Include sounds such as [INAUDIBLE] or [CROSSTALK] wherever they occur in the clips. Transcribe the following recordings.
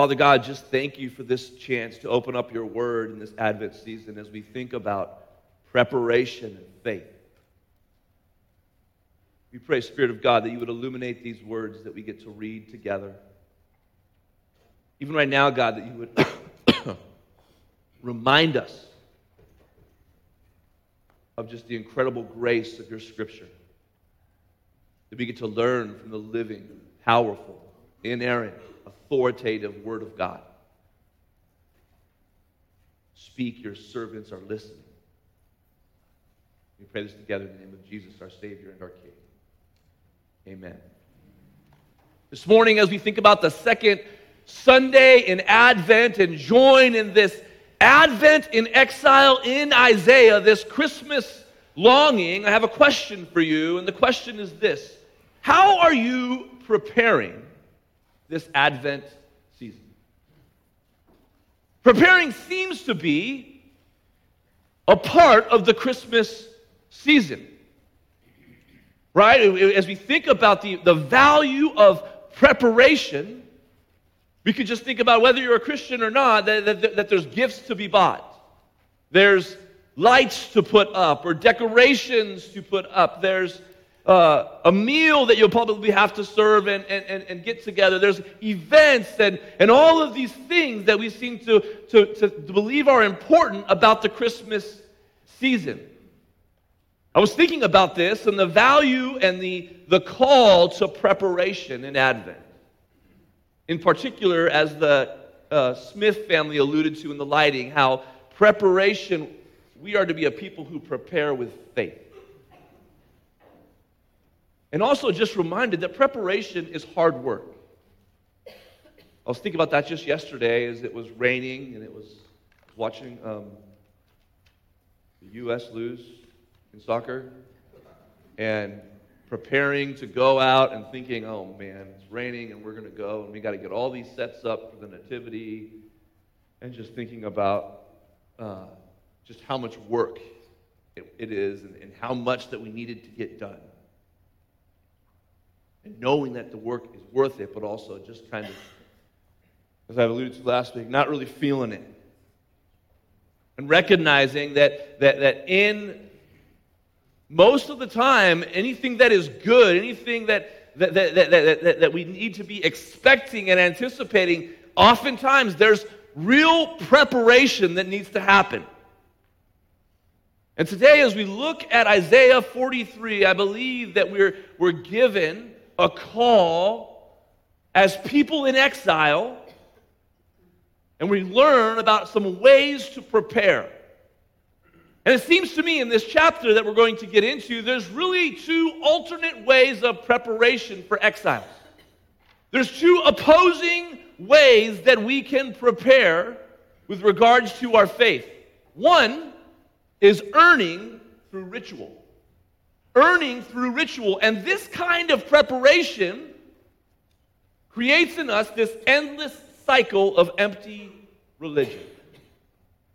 Father God, just thank you for this chance to open up your word in this Advent season as we think about preparation and faith. We pray, Spirit of God, that you would illuminate these words that we get to read together. Even right now, God, that you would [COUGHS] remind us of just the incredible grace of your scripture. That we get to learn from the living, powerful, inerrant, authoritative Word of God. Speak, your servants are listening. We pray this together in the name of Jesus, our Savior and our King. Amen. This morning, as we think about the second Sunday in Advent and join in this Advent in exile in Isaiah, this Christmas longing, I have a question for you, and the question is this How are you preparing this Advent season? Preparing seems to be a part of the Christmas season. Right? As we think about the, the value of preparation, we could just think about whether you're a Christian or not, that, that, that there's gifts to be bought. There's lights to put up or decorations to put up. There's uh, a meal that you'll probably have to serve and, and, and, get together. There's events and, and all of these things that we seem to, to, to believe are important about the Christmas season. I was thinking about this and the value and the, the call to preparation in Advent. In particular, as the uh, Smith family alluded to in the lighting, how preparation, we are to be a people who prepare with faith. And also just reminded that preparation is hard work. I was thinking about that just yesterday as it was raining and it was watching um, the U.S. lose in soccer and preparing to go out and thinking, oh man, it's raining and we're going to go and we got to get all these sets up for the nativity and just thinking about uh, just how much work it, it is and, and how much that we needed to get done and knowing that the work is worth it, but also just kind of, as I alluded to last week, not really feeling it. And recognizing that, that, that in most of the time, anything that is good, anything that, that, that, that, that, that we need to be expecting and anticipating, oftentimes there's real preparation that needs to happen. And today, as we look at Isaiah 43, I believe that we're, we're given a call as people in exile, and we learn about some ways to prepare. And it seems to me in this chapter that we're going to get into, there's really two alternate ways of preparation for exiles. There's two opposing ways that we can prepare with regards to our faith. One is earning through ritual earning through ritual. And this kind of preparation creates in us this endless cycle of empty religion.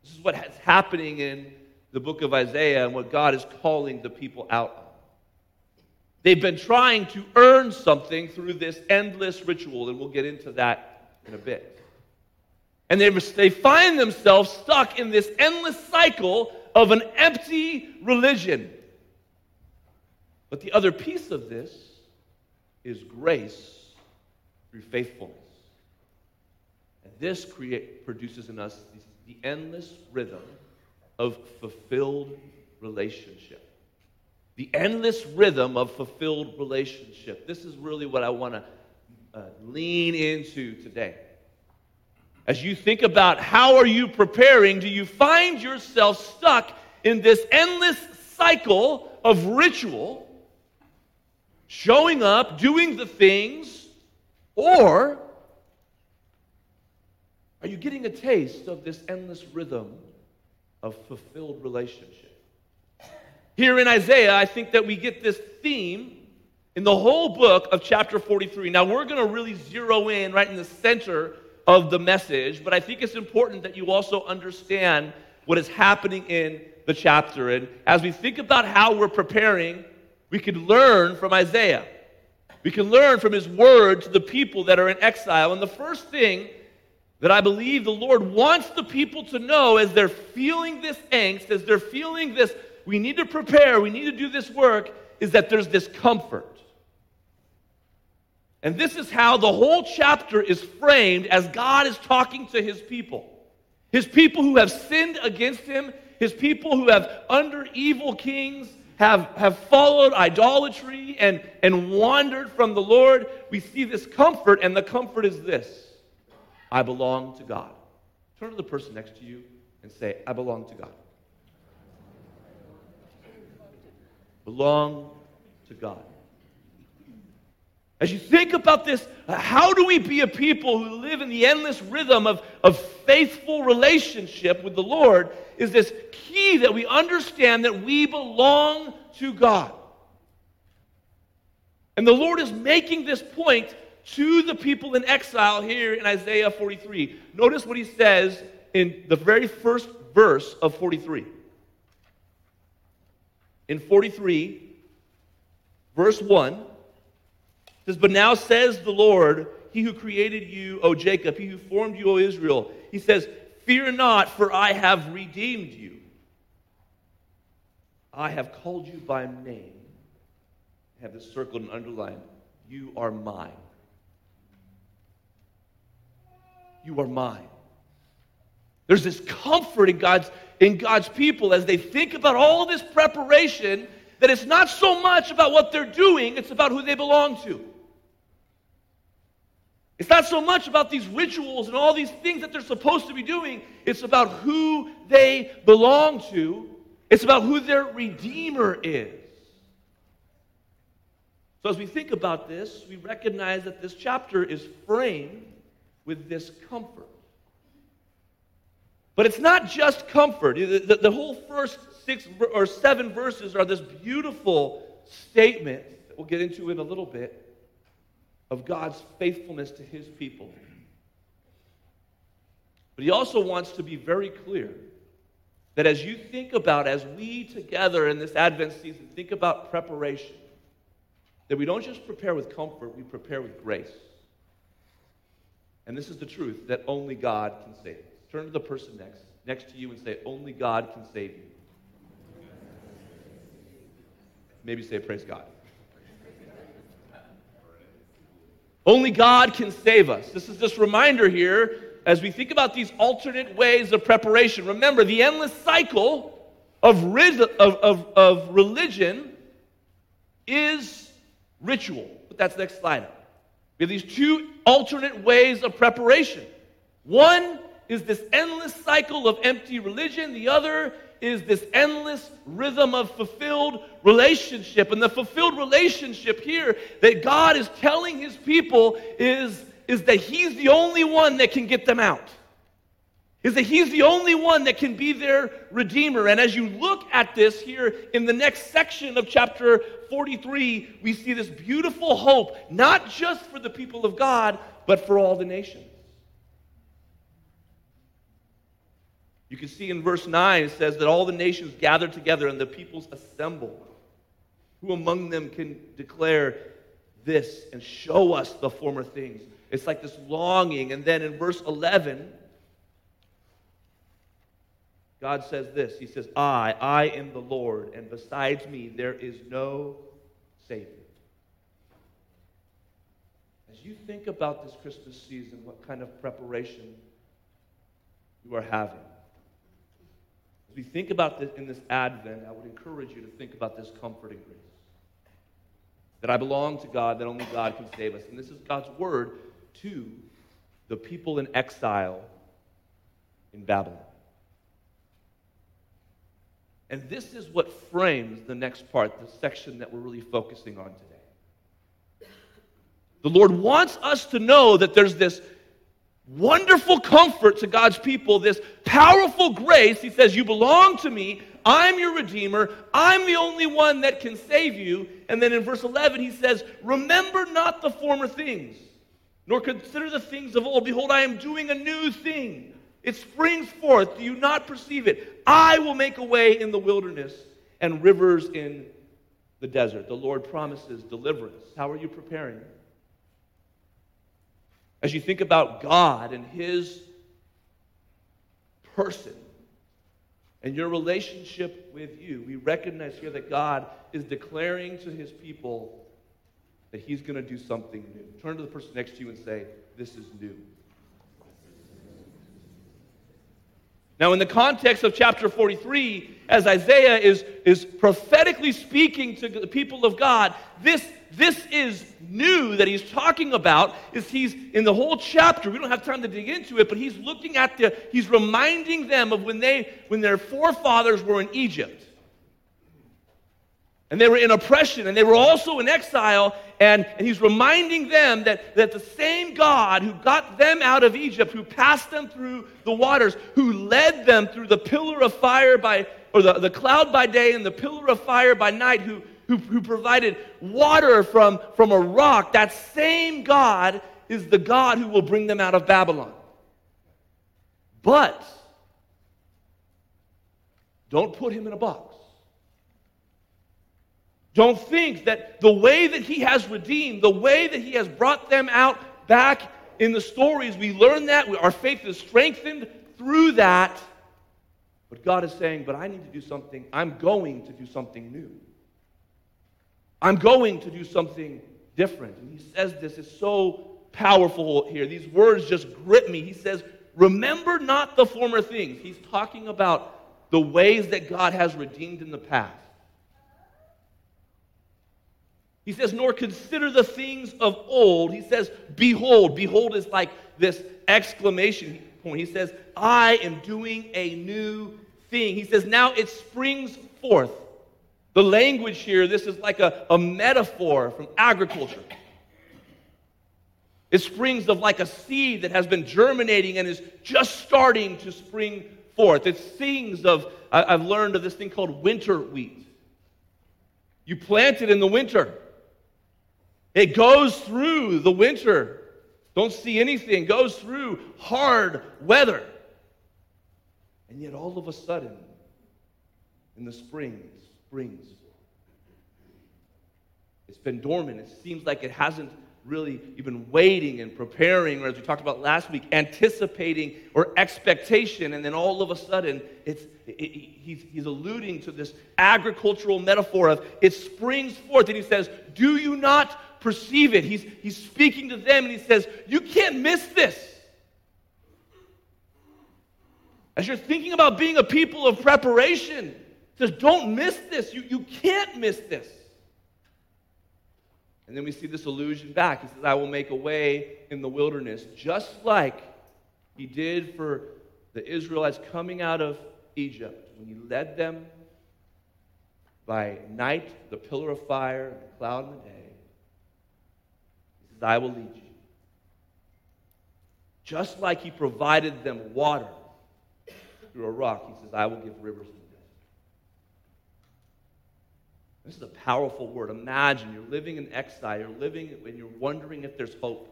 This is what is happening in the book of Isaiah and what God is calling the people out of They've been trying to earn something through this endless ritual, and we'll get into that in a bit. And they, they find themselves stuck in this endless cycle of an empty religion. But the other piece of this is grace through faithfulness. And this create, produces in us the, the endless rhythm of fulfilled relationship. The endless rhythm of fulfilled relationship. This is really what I want to uh, lean into today. As you think about how are you preparing, do you find yourself stuck in this endless cycle of ritual showing up, doing the things, or are you getting a taste of this endless rhythm of fulfilled relationship? Here in Isaiah, I think that we get this theme in the whole book of chapter 43. Now, we're going to really zero in right in the center of the message, but I think it's important that you also understand what is happening in the chapter. And as we think about how we're preparing we can learn from Isaiah. We can learn from his word to the people that are in exile. And the first thing that I believe the Lord wants the people to know as they're feeling this angst, as they're feeling this, we need to prepare, we need to do this work, is that there's this comfort. And this is how the whole chapter is framed as God is talking to his people. His people who have sinned against him, his people who have, under evil kings, have, have followed idolatry and, and wandered from the Lord. We see this comfort, and the comfort is this I belong to God. Turn to the person next to you and say, I belong to God. Belong to God. As you think about this, uh, how do we be a people who live in the endless rhythm of, of faithful relationship with the Lord? Is this key that we understand that we belong to God. And the Lord is making this point to the people in exile here in Isaiah 43. Notice what he says in the very first verse of 43. In 43, verse 1, says, But now says the Lord, He who created you, O Jacob, He who formed you, O Israel, He says, Fear not, for I have redeemed you. I have called you by name. I have this circled and underlined. You are mine. You are mine. There's this comfort in God's, in God's people as they think about all this preparation that it's not so much about what they're doing, it's about who they belong to. It's not so much about these rituals and all these things that they're supposed to be doing. It's about who they belong to. It's about who their Redeemer is. So, as we think about this, we recognize that this chapter is framed with this comfort. But it's not just comfort. The, the, the whole first six or seven verses are this beautiful statement that we'll get into in a little bit of God's faithfulness to his people. But he also wants to be very clear that as you think about, as we together in this Advent season think about preparation, that we don't just prepare with comfort, we prepare with grace. And this is the truth that only God can save us. Turn to the person next, next to you and say, Only God can save you. Maybe say, Praise God. Only God can save us. This is this reminder here as we think about these alternate ways of preparation. Remember, the endless cycle of, of, of, of religion is ritual. Put that next slide up. We have these two alternate ways of preparation. One is this endless cycle of empty religion, the other is this endless rhythm of fulfilled relationship. And the fulfilled relationship here that God is telling his people is, is that he's the only one that can get them out. Is that he's the only one that can be their redeemer. And as you look at this here in the next section of chapter 43, we see this beautiful hope, not just for the people of God, but for all the nations. You can see in verse 9, it says that all the nations gather together and the peoples assemble. Who among them can declare this and show us the former things? It's like this longing. And then in verse 11, God says this He says, I, I am the Lord, and besides me there is no Savior. As you think about this Christmas season, what kind of preparation you are having, we think about this in this Advent, I would encourage you to think about this comforting grace. That I belong to God, that only God can save us. And this is God's word to the people in exile in Babylon. And this is what frames the next part, the section that we're really focusing on today. The Lord wants us to know that there's this wonderful comfort to God's people, this powerful grace. He says, You belong to me. I'm your Redeemer. I'm the only one that can save you. And then in verse 11, he says, Remember not the former things, nor consider the things of old. Behold, I am doing a new thing. It springs forth. Do you not perceive it? I will make a way in the wilderness and rivers in the desert. The Lord promises deliverance. How are you preparing? As you think about God and His person and your relationship with you, we recognize here that God is declaring to his people that he's going to do something new. Turn to the person next to you and say, This is new. Now, in the context of chapter 43, as Isaiah is, is prophetically speaking to the people of God, this, this is new that he's talking about. Is he's in the whole chapter, we don't have time to dig into it, but he's looking at the, he's reminding them of when they when their forefathers were in Egypt. And they were in oppression, and they were also in exile. And, and he's reminding them that, that the same God who got them out of Egypt, who passed them through the waters, who led them through the pillar of fire by, or the, the cloud by day and the pillar of fire by night, who, who, who provided water from, from a rock, that same God is the God who will bring them out of Babylon. But don't put him in a box. Don't think that the way that he has redeemed, the way that he has brought them out back in the stories, we learn that. Our faith is strengthened through that. But God is saying, but I need to do something. I'm going to do something new. I'm going to do something different. And he says this is so powerful here. These words just grip me. He says, Remember not the former things. He's talking about the ways that God has redeemed in the past. He says, nor consider the things of old. He says, behold. Behold is like this exclamation point. He says, I am doing a new thing. He says, now it springs forth. The language here, this is like a, a metaphor from agriculture. It springs of like a seed that has been germinating and is just starting to spring forth. It sings of, I've learned of this thing called winter wheat. You plant it in the winter. It goes through the winter. Don't see anything. Goes through hard weather. And yet, all of a sudden, in the spring, it springs. It's been dormant. It seems like it hasn't really you've been waiting and preparing, or as we talked about last week, anticipating or expectation, and then all of a sudden, it's it, it, he's, he's alluding to this agricultural metaphor of it springs forth, and he says, "Do you not perceive it. He's, he's speaking to them and he says, You can't miss this. As you're thinking about being a people of preparation, says, Don't miss this. You, you can't miss this. And then we see this allusion back. He says, I will make a way in the wilderness, just like he did for the Israelites coming out of Egypt when he led them by night, the pillar of fire, and the cloud in the day He says, I will lead you. Just like he provided them water through a rock, he says, I will give rivers in the desert. This is a powerful word. Imagine you're living in exile, you're living and you're wondering if there's hope.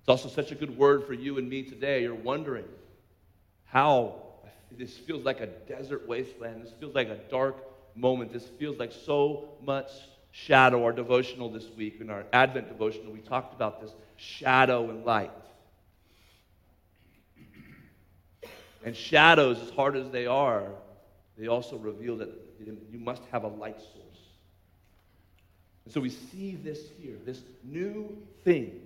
It's also such a good word for you and me today. You're wondering how this feels like a desert wasteland. This feels like a dark moment. This feels like so much shadow, our devotional this week, in our Advent devotional, we talked about this shadow and light. And shadows, as hard as they are, they also reveal that you must have a light source. And so we see this here, this new thing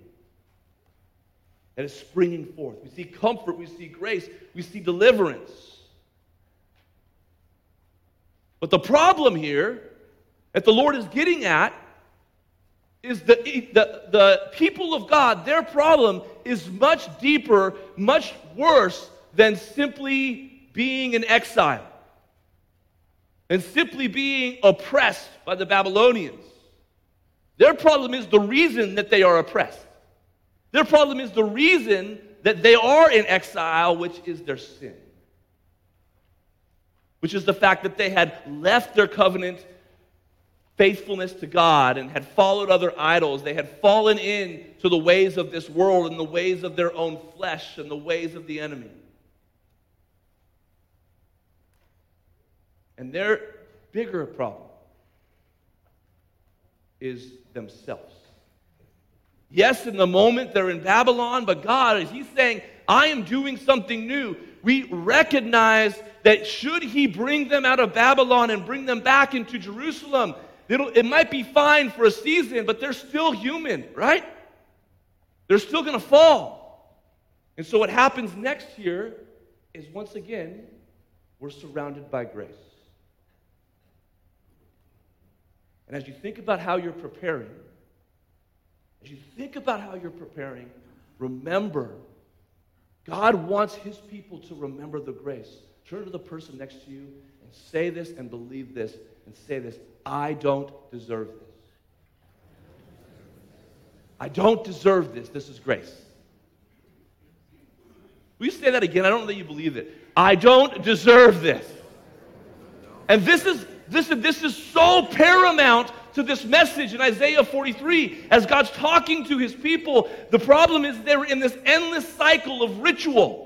that is springing forth. We see comfort, we see grace, we see deliverance. But the problem here that the Lord is getting at is the, the, the people of God, their problem is much deeper, much worse than simply being in exile and simply being oppressed by the Babylonians. Their problem is the reason that they are oppressed. Their problem is the reason that they are in exile, which is their sin. Which is the fact that they had left their covenant faithfulness to God and had followed other idols. They had fallen into the ways of this world and the ways of their own flesh and the ways of the enemy. And their bigger problem is themselves. Yes, in the moment they're in Babylon, but God, is He's saying, I am doing something new. We recognize that should he bring them out of Babylon and bring them back into Jerusalem, it might be fine for a season, but they're still human, right? They're still going to fall. And so what happens next here is once again, we're surrounded by grace. And as you think about how you're preparing, as you think about how you're preparing, remember God wants his people to remember the grace. Turn to the person next to you and say this and believe this and say this I don't deserve this. I don't deserve this. This is grace. Will you say that again? I don't know that you believe it. I don't deserve this. And this is this, this is so paramount to this message in Isaiah 43 as God's talking to his people. The problem is they were in this endless cycle of ritual.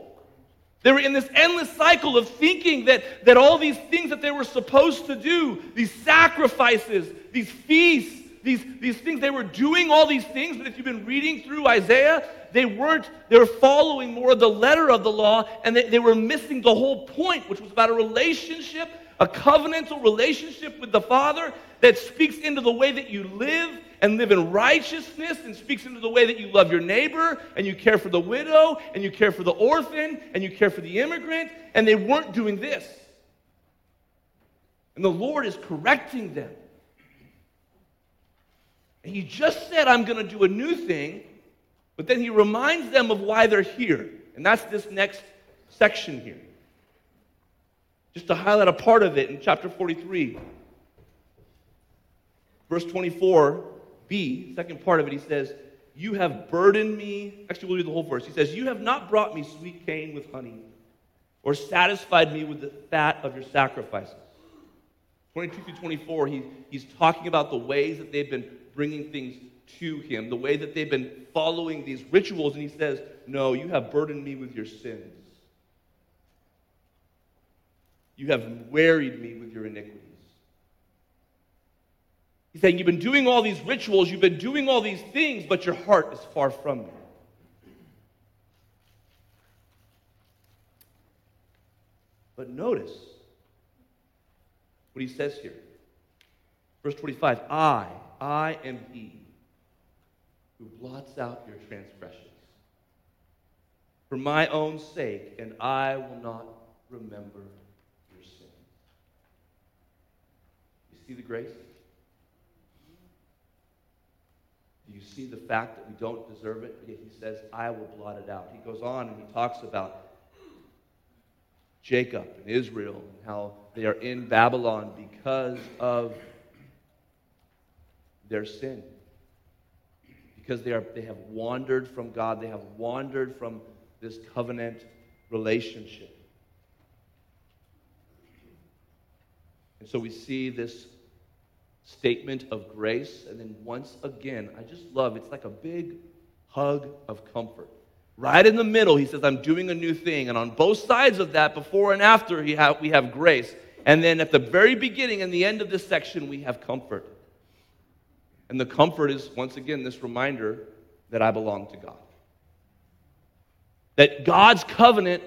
They were in this endless cycle of thinking that, that all these things that they were supposed to do, these sacrifices, these feasts, these, these things, they were doing all these things, but if you've been reading through Isaiah, they weren't, they were following more of the letter of the law, and they, they were missing the whole point, which was about a relationship, a covenantal relationship with the Father that speaks into the way that you live and live in righteousness and speaks into the way that you love your neighbor and you care for the widow and you care for the orphan and you care for the immigrant, and they weren't doing this. And the Lord is correcting them. And he just said, I'm going to do a new thing, but then he reminds them of why they're here. And that's this next section here. Just to highlight a part of it in chapter 43, verse 24b, second part of it, he says, You have burdened me. Actually, we'll read the whole verse. He says, You have not brought me sweet cane with honey, or satisfied me with the fat of your sacrifices. 22 through 24, he, he's talking about the ways that they've been bringing things to him, the way that they've been following these rituals, and he says, No, you have burdened me with your sins. You have wearied me with your iniquities. He's saying, You've been doing all these rituals, you've been doing all these things, but your heart is far from me. But notice what he says here. Verse 25 I, I am he who blots out your transgressions for my own sake, and I will not remember see the grace? Do you see the fact that we don't deserve it? Yet he says, I will blot it out. He goes on and he talks about Jacob and Israel and how they are in Babylon because of their sin. Because they, are, they have wandered from God, they have wandered from this covenant relationship. And so we see this statement of grace. And then once again, I just love it's like a big hug of comfort. Right in the middle, he says, I'm doing a new thing. And on both sides of that, before and after, we have grace. And then at the very beginning and the end of this section, we have comfort. And the comfort is, once again, this reminder that I belong to God. That God's covenant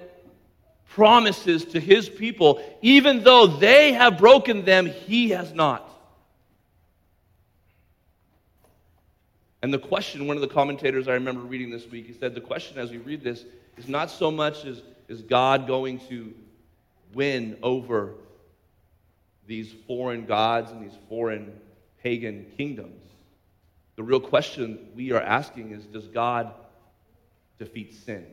promises to his people, even though they have broken them, he has not. And the question, one of the commentators I remember reading this week, he said, the question as we read this is not so much as is God going to win over these foreign gods and these foreign pagan kingdoms. The real question we are asking is does God defeat sin?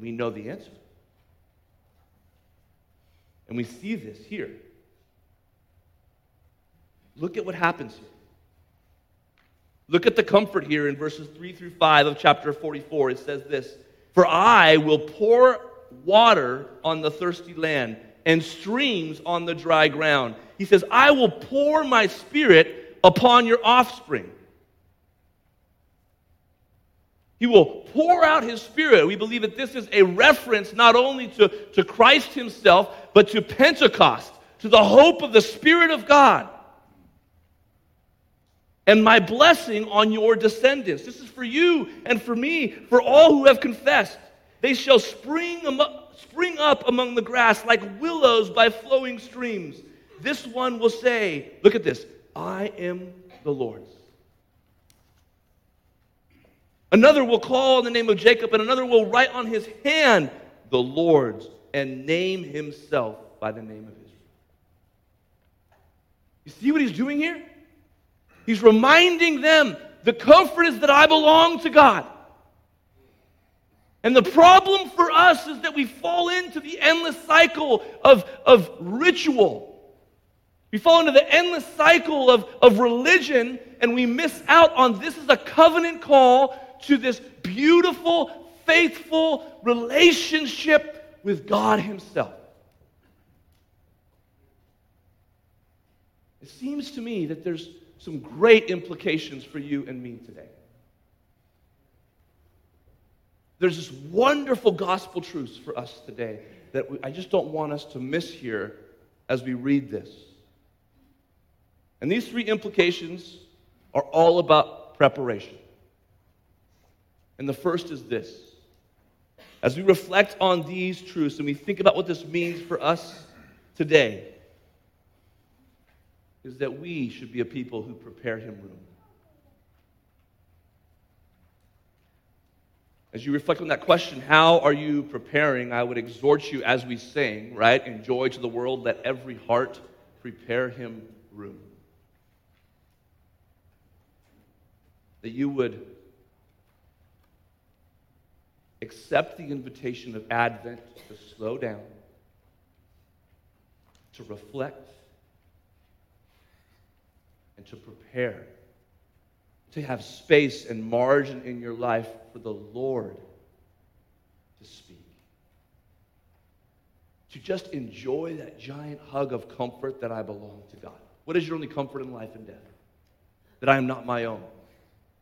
We know the answer. And we see this here. Look at what happens here. Look at the comfort here in verses 3 through 5 of chapter 44. It says this For I will pour water on the thirsty land and streams on the dry ground. He says, I will pour my spirit upon your offspring. He will pour out his spirit. We believe that this is a reference not only to, to Christ himself, but to Pentecost, to the hope of the Spirit of God. And my blessing on your descendants. This is for you and for me, for all who have confessed. They shall spring, spring up among the grass like willows by flowing streams. This one will say, Look at this, I am the Lord's. Another will call on the name of Jacob, and another will write on his hand the Lord's and name himself by the name of Israel. You see what he's doing here? He's reminding them the comfort is that I belong to God. And the problem for us is that we fall into the endless cycle of, of ritual. We fall into the endless cycle of, of religion and we miss out on this is a covenant call to this beautiful, faithful relationship with God Himself. It seems to me that there's some great implications for you and me today. There's this wonderful gospel truth for us today that I just don't want us to miss here as we read this. And these three implications are all about preparation. And the first is this. As we reflect on these truths and we think about what this means for us today, is that we should be a people who prepare him room. As you reflect on that question, how are you preparing? I would exhort you as we sing, right? Enjoy to the world, let every heart prepare him room. That you would accept the invitation of Advent to slow down, to reflect, and to prepare, to have space and margin in your life for the Lord to speak. To just enjoy that giant hug of comfort that I belong to God. What is your only comfort in life and death? That I am not my own.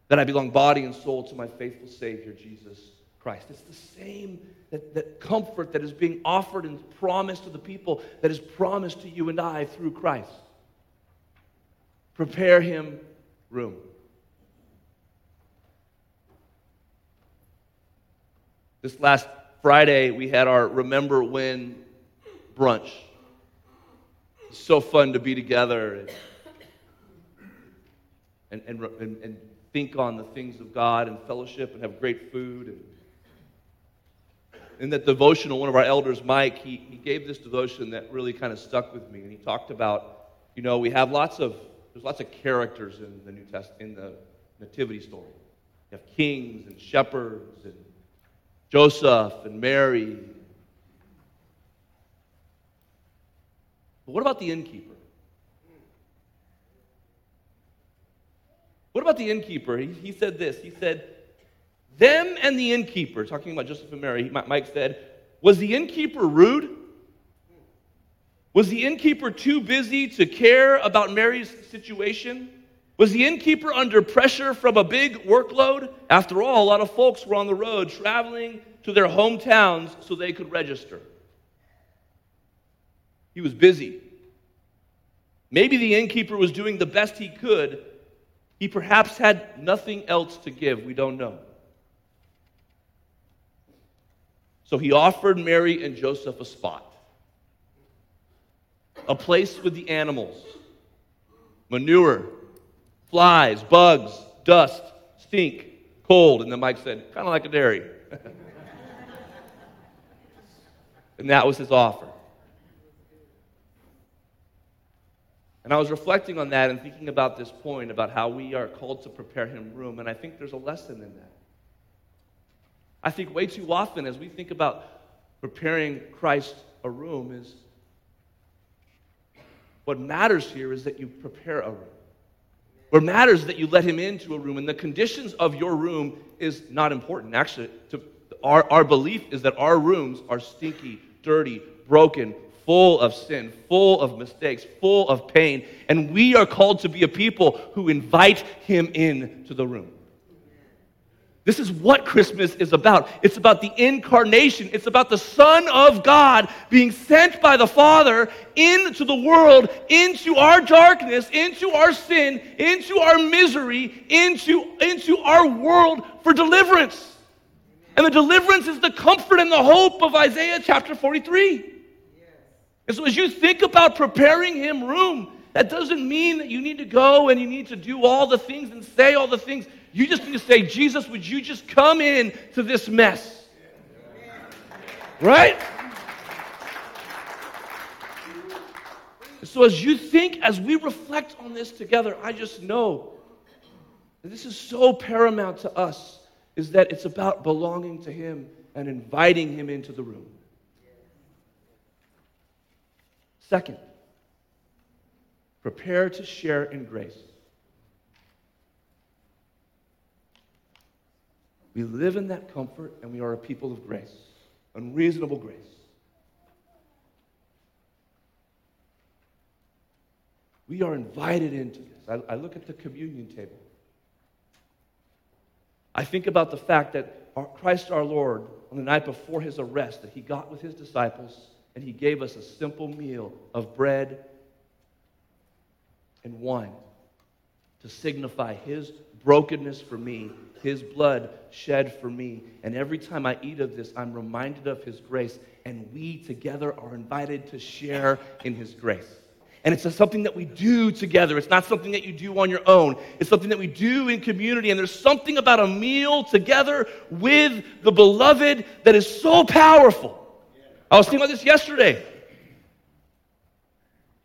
That I belong body and soul to my faithful Savior, Jesus Christ. It's the same that, that comfort that is being offered and promised to the people that is promised to you and I through Christ. Prepare him room. This last Friday, we had our Remember When brunch. It's so fun to be together and, and, and, and, think on the things of God and fellowship and have great food. And, in that devotional, one of our elders, Mike, he, he gave this devotion that really kind of stuck with me. And he talked about, you know, we have lots of there's lots of characters in the New Testament, in the Nativity story. You have kings and shepherds and Joseph and Mary. But what about the innkeeper? What about the innkeeper? He, he said this. He said, Them and the innkeeper, talking about Joseph and Mary, Mike said, Was the innkeeper rude? Was the innkeeper too busy to care about Mary's situation? Was the innkeeper under pressure from a big workload? After all, a lot of folks were on the road traveling to their hometowns so they could register. He was busy. Maybe the innkeeper was doing the best he could. He perhaps had nothing else to give. We don't know. So he offered Mary and Joseph a spot a place with the animals manure, flies, bugs, dust, stink, cold. And then Mike said, kind of like a dairy. [LAUGHS] and that was his offer. And I was reflecting on that and thinking about this point about how we are called to prepare him room. And I think there's a lesson in that. I think way too often as we think about preparing Christ a room is what matters here is that you prepare a room. What matters is that you let him into a room, and the conditions of your room is not important. Actually, to, our, our belief is that our rooms are stinky, dirty, broken, full of sin, full of mistakes, full of pain, and we are called to be a people who invite him into the room. This is what Christmas is about. It's about the incarnation. It's about the Son of God being sent by the Father into the world, into our darkness, into our sin, into our misery, into, into our world for deliverance. And the deliverance is the comfort and the hope of Isaiah chapter 43. And so as you think about preparing him room, that doesn't mean that you need to go and you need to do all the things and say all the things. You just need to say, Jesus, would you just come in to this mess? Right? So, as you think, as we reflect on this together, I just know that this is so paramount to us is that it's about belonging to Him and inviting Him into the room. Second, prepare to share in grace. We live in that comfort and we are a people of grace, unreasonable grace. We are invited into this. I, I, look at the communion table. I think about the fact that our, Christ our Lord, on the night before his arrest, that he got with his disciples and he gave us a simple meal of bread and wine to signify his brokenness for me his blood shed for me. And every time I eat of this, I'm reminded of his grace. And we together are invited to share in his grace. And it's something that we do together. It's not something that you do on your own. It's something that we do in community. And there's something about a meal together with the beloved that is so powerful. I was thinking about this yesterday.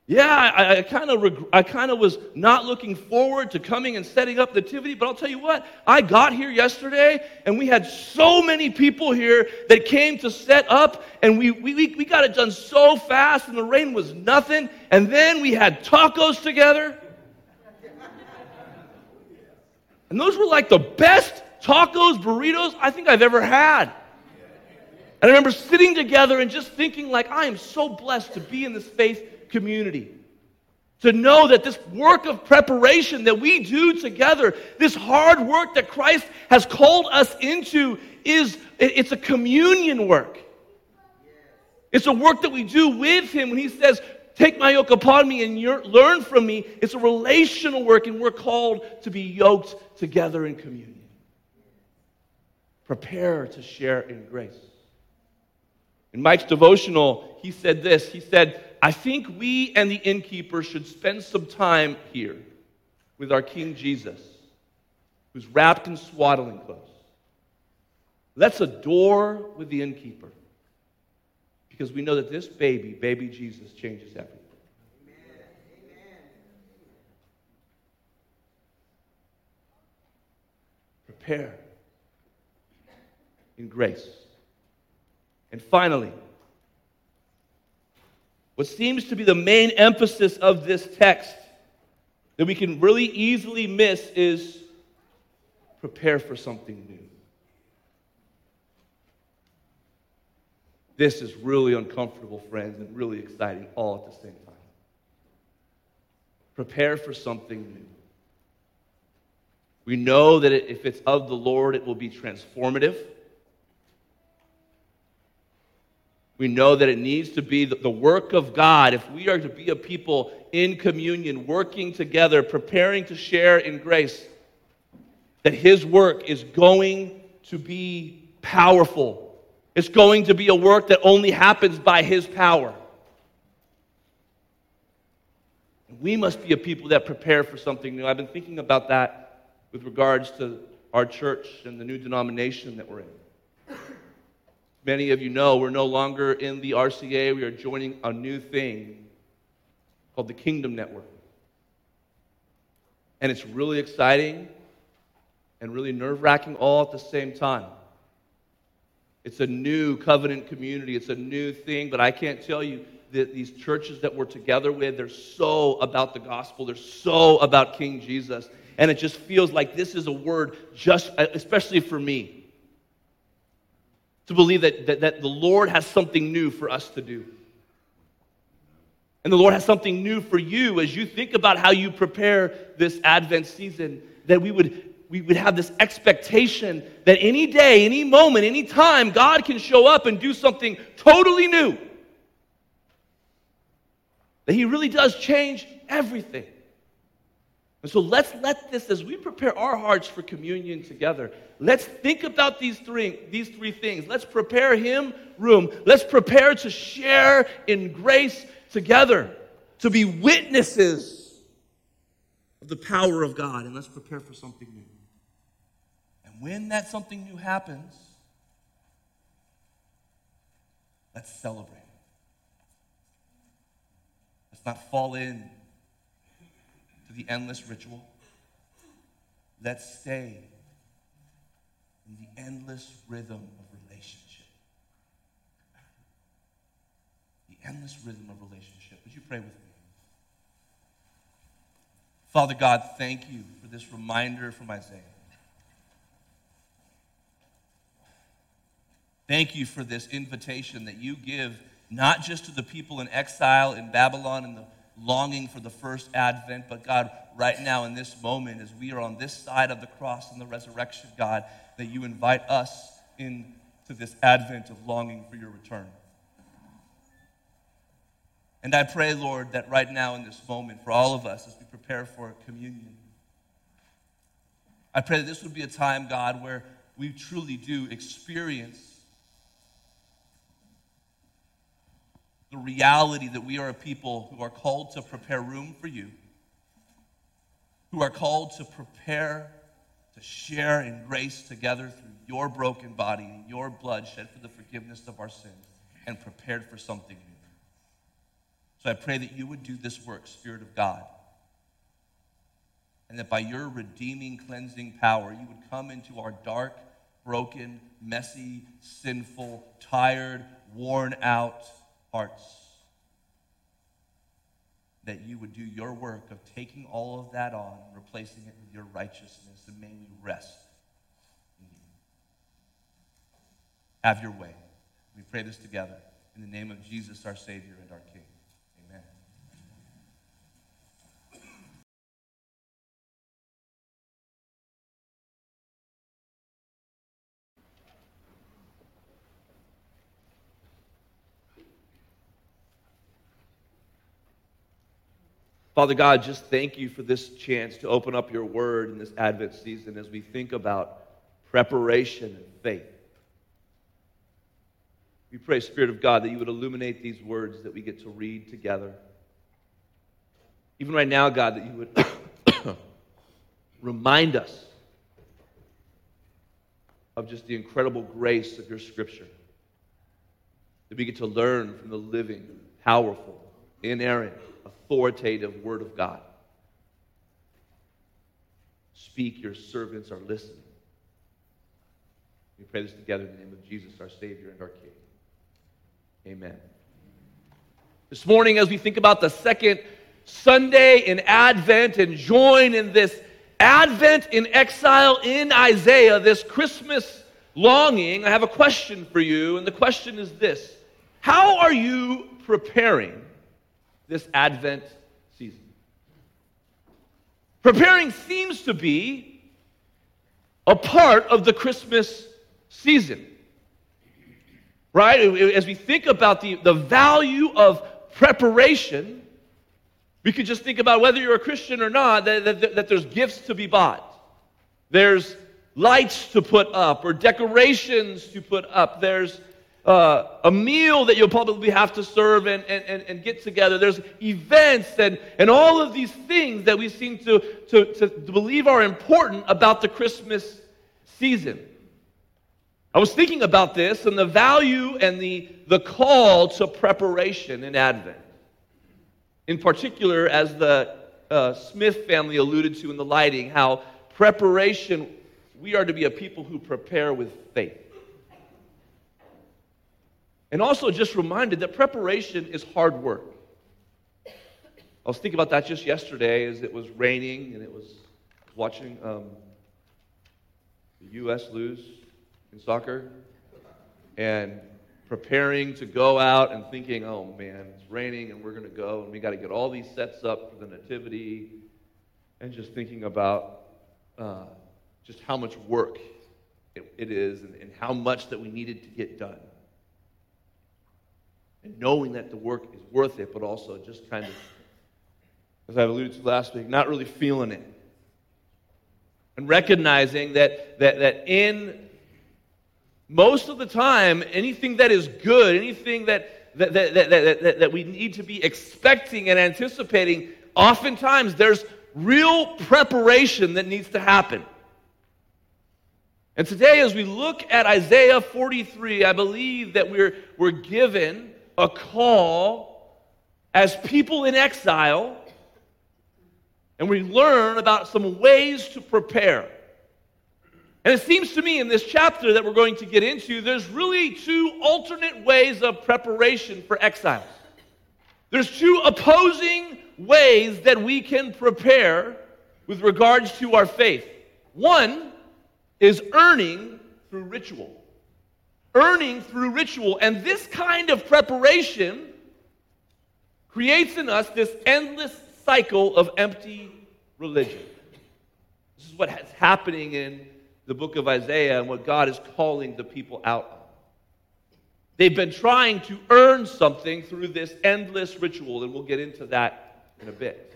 Yeah, I, I kind of reg- I kind of was not looking forward to coming and setting up the nativity, but I'll tell you what, I got here yesterday and we had so many people here that came to set up, and we, we, we got it done so fast, and the rain was nothing, and then we had tacos together. And those were like the best tacos, burritos I think I've ever had. And I remember sitting together and just thinking like, I am so blessed to be in this faith community. To know that this work of preparation that we do together, this hard work that Christ has called us into, is it's a communion work. It's a work that we do with Him when He says, Take my yoke upon me and learn from me. It's a relational work, and we're called to be yoked together in communion. Prepare to share in grace. In Mike's devotional, he said this He said, I think we and the innkeeper should spend some time here with our King Jesus, who's wrapped in swaddling clothes. Let's adore with the innkeeper because we know that this baby, baby Jesus, changes everything. Prepare in grace. And finally, what seems to be the main emphasis of this text that we can really easily miss is prepare for something new. This is really uncomfortable, friends, and really exciting all at the same time. Prepare for something new. We know that if it's of the Lord, it will be transformative. We know that it needs to be the work of God. If we are to be a people in communion, working together, preparing to share in grace, that His work is going to be powerful. It's going to be a work that only happens by His power. We must be a people that prepare for something new. I've been thinking about that with regards to our church and the new denomination that we're in many of you know, we're no longer in the RCA. We are joining a new thing called the Kingdom Network. And it's really exciting and really nerve wracking all at the same time. It's a new covenant community, it's a new thing, but I can't tell you that these churches that we're together with, they're so about the gospel, they're so about King Jesus. And it just feels like this is a word just, especially for me to believe that, that, that the Lord has something new for us to do. And the Lord has something new for you as you think about how you prepare this Advent season, that we would we would have this expectation that any day, any moment, any time, God can show up and do something totally new. That He really does change everything. And so let's let this, as we prepare our hearts for communion together, let's think about these three, these three things. Let's prepare Him room. Let's prepare to share in grace together, to be witnesses of the power of God. And let's prepare for something new. And when that something new happens, let's celebrate. Let's not fall in the endless ritual. Let's stay in the endless rhythm of relationship. The endless rhythm of relationship. Would you pray with me? Father God, thank you for this reminder from Isaiah. Thank you for this invitation that you give not just to the people in exile in Babylon in the longing for the first advent, but God, right now in this moment, as we are on this side of the cross and the resurrection, God, that you invite us into this advent of longing for your return. And I pray, Lord, that right now in this moment, for all of us as we prepare for communion, I pray that this would be a time, God, where we truly do experience the reality that we are a people who are called to prepare room for you, who are called to prepare to share in grace together through your broken body and your blood shed for the forgiveness of our sins and prepared for something new. So I pray that you would do this work, Spirit of God, and that by your redeeming, cleansing power, you would come into our dark, broken, messy, sinful, tired, worn out, hearts. That you would do your work of taking all of that on, replacing it with your righteousness, and may we rest in you. Have your way. We pray this together in the name of Jesus, our Savior and our King. Father God, just thank you for this chance to open up your word in this Advent season as we think about preparation and faith. We pray, Spirit of God, that you would illuminate these words that we get to read together. Even right now, God, that you would [COUGHS] remind us of just the incredible grace of your scripture. That we get to learn from the living, powerful, inerrant, authoritative word of God. Speak, your servants are listening. We pray this together in the name of Jesus, our Savior and our King. Amen. This morning, as we think about the second Sunday in Advent and join in this Advent in exile in Isaiah, this Christmas longing, I have a question for you, and the question is this How are you preparing this Advent season. Preparing seems to be a part of the Christmas season. Right? As we think about the, the value of preparation, we could just think about whether you're a Christian or not, that, that, that there's gifts to be bought. There's lights to put up or decorations to put up. There's uh, a meal that you'll probably have to serve and, and, and, get together. There's events and, and all of these things that we seem to, to, to believe are important about the Christmas season. I was thinking about this and the value and the, the call to preparation in Advent. In particular, as the uh, Smith family alluded to in the lighting, how preparation, we are to be a people who prepare with faith. And also just reminded that preparation is hard work. I was thinking about that just yesterday as it was raining and it was watching um, the U.S. lose in soccer and preparing to go out and thinking, oh man, it's raining and we're going to go and we got to get all these sets up for the nativity and just thinking about uh, just how much work it, it is and, and how much that we needed to get done. And knowing that the work is worth it, but also just kind of, as I alluded to last week, not really feeling it. And recognizing that, that, that in most of the time, anything that is good, anything that, that, that, that, that, that we need to be expecting and anticipating, oftentimes there's real preparation that needs to happen. And today, as we look at Isaiah 43, I believe that we're, we're given a call as people in exile, and we learn about some ways to prepare. And it seems to me in this chapter that we're going to get into, there's really two alternate ways of preparation for exiles. There's two opposing ways that we can prepare with regards to our faith. One is earning through ritual earning through ritual. And this kind of preparation creates in us this endless cycle of empty religion. This is what is happening in the book of Isaiah and what God is calling the people out of. They've been trying to earn something through this endless ritual, and we'll get into that in a bit.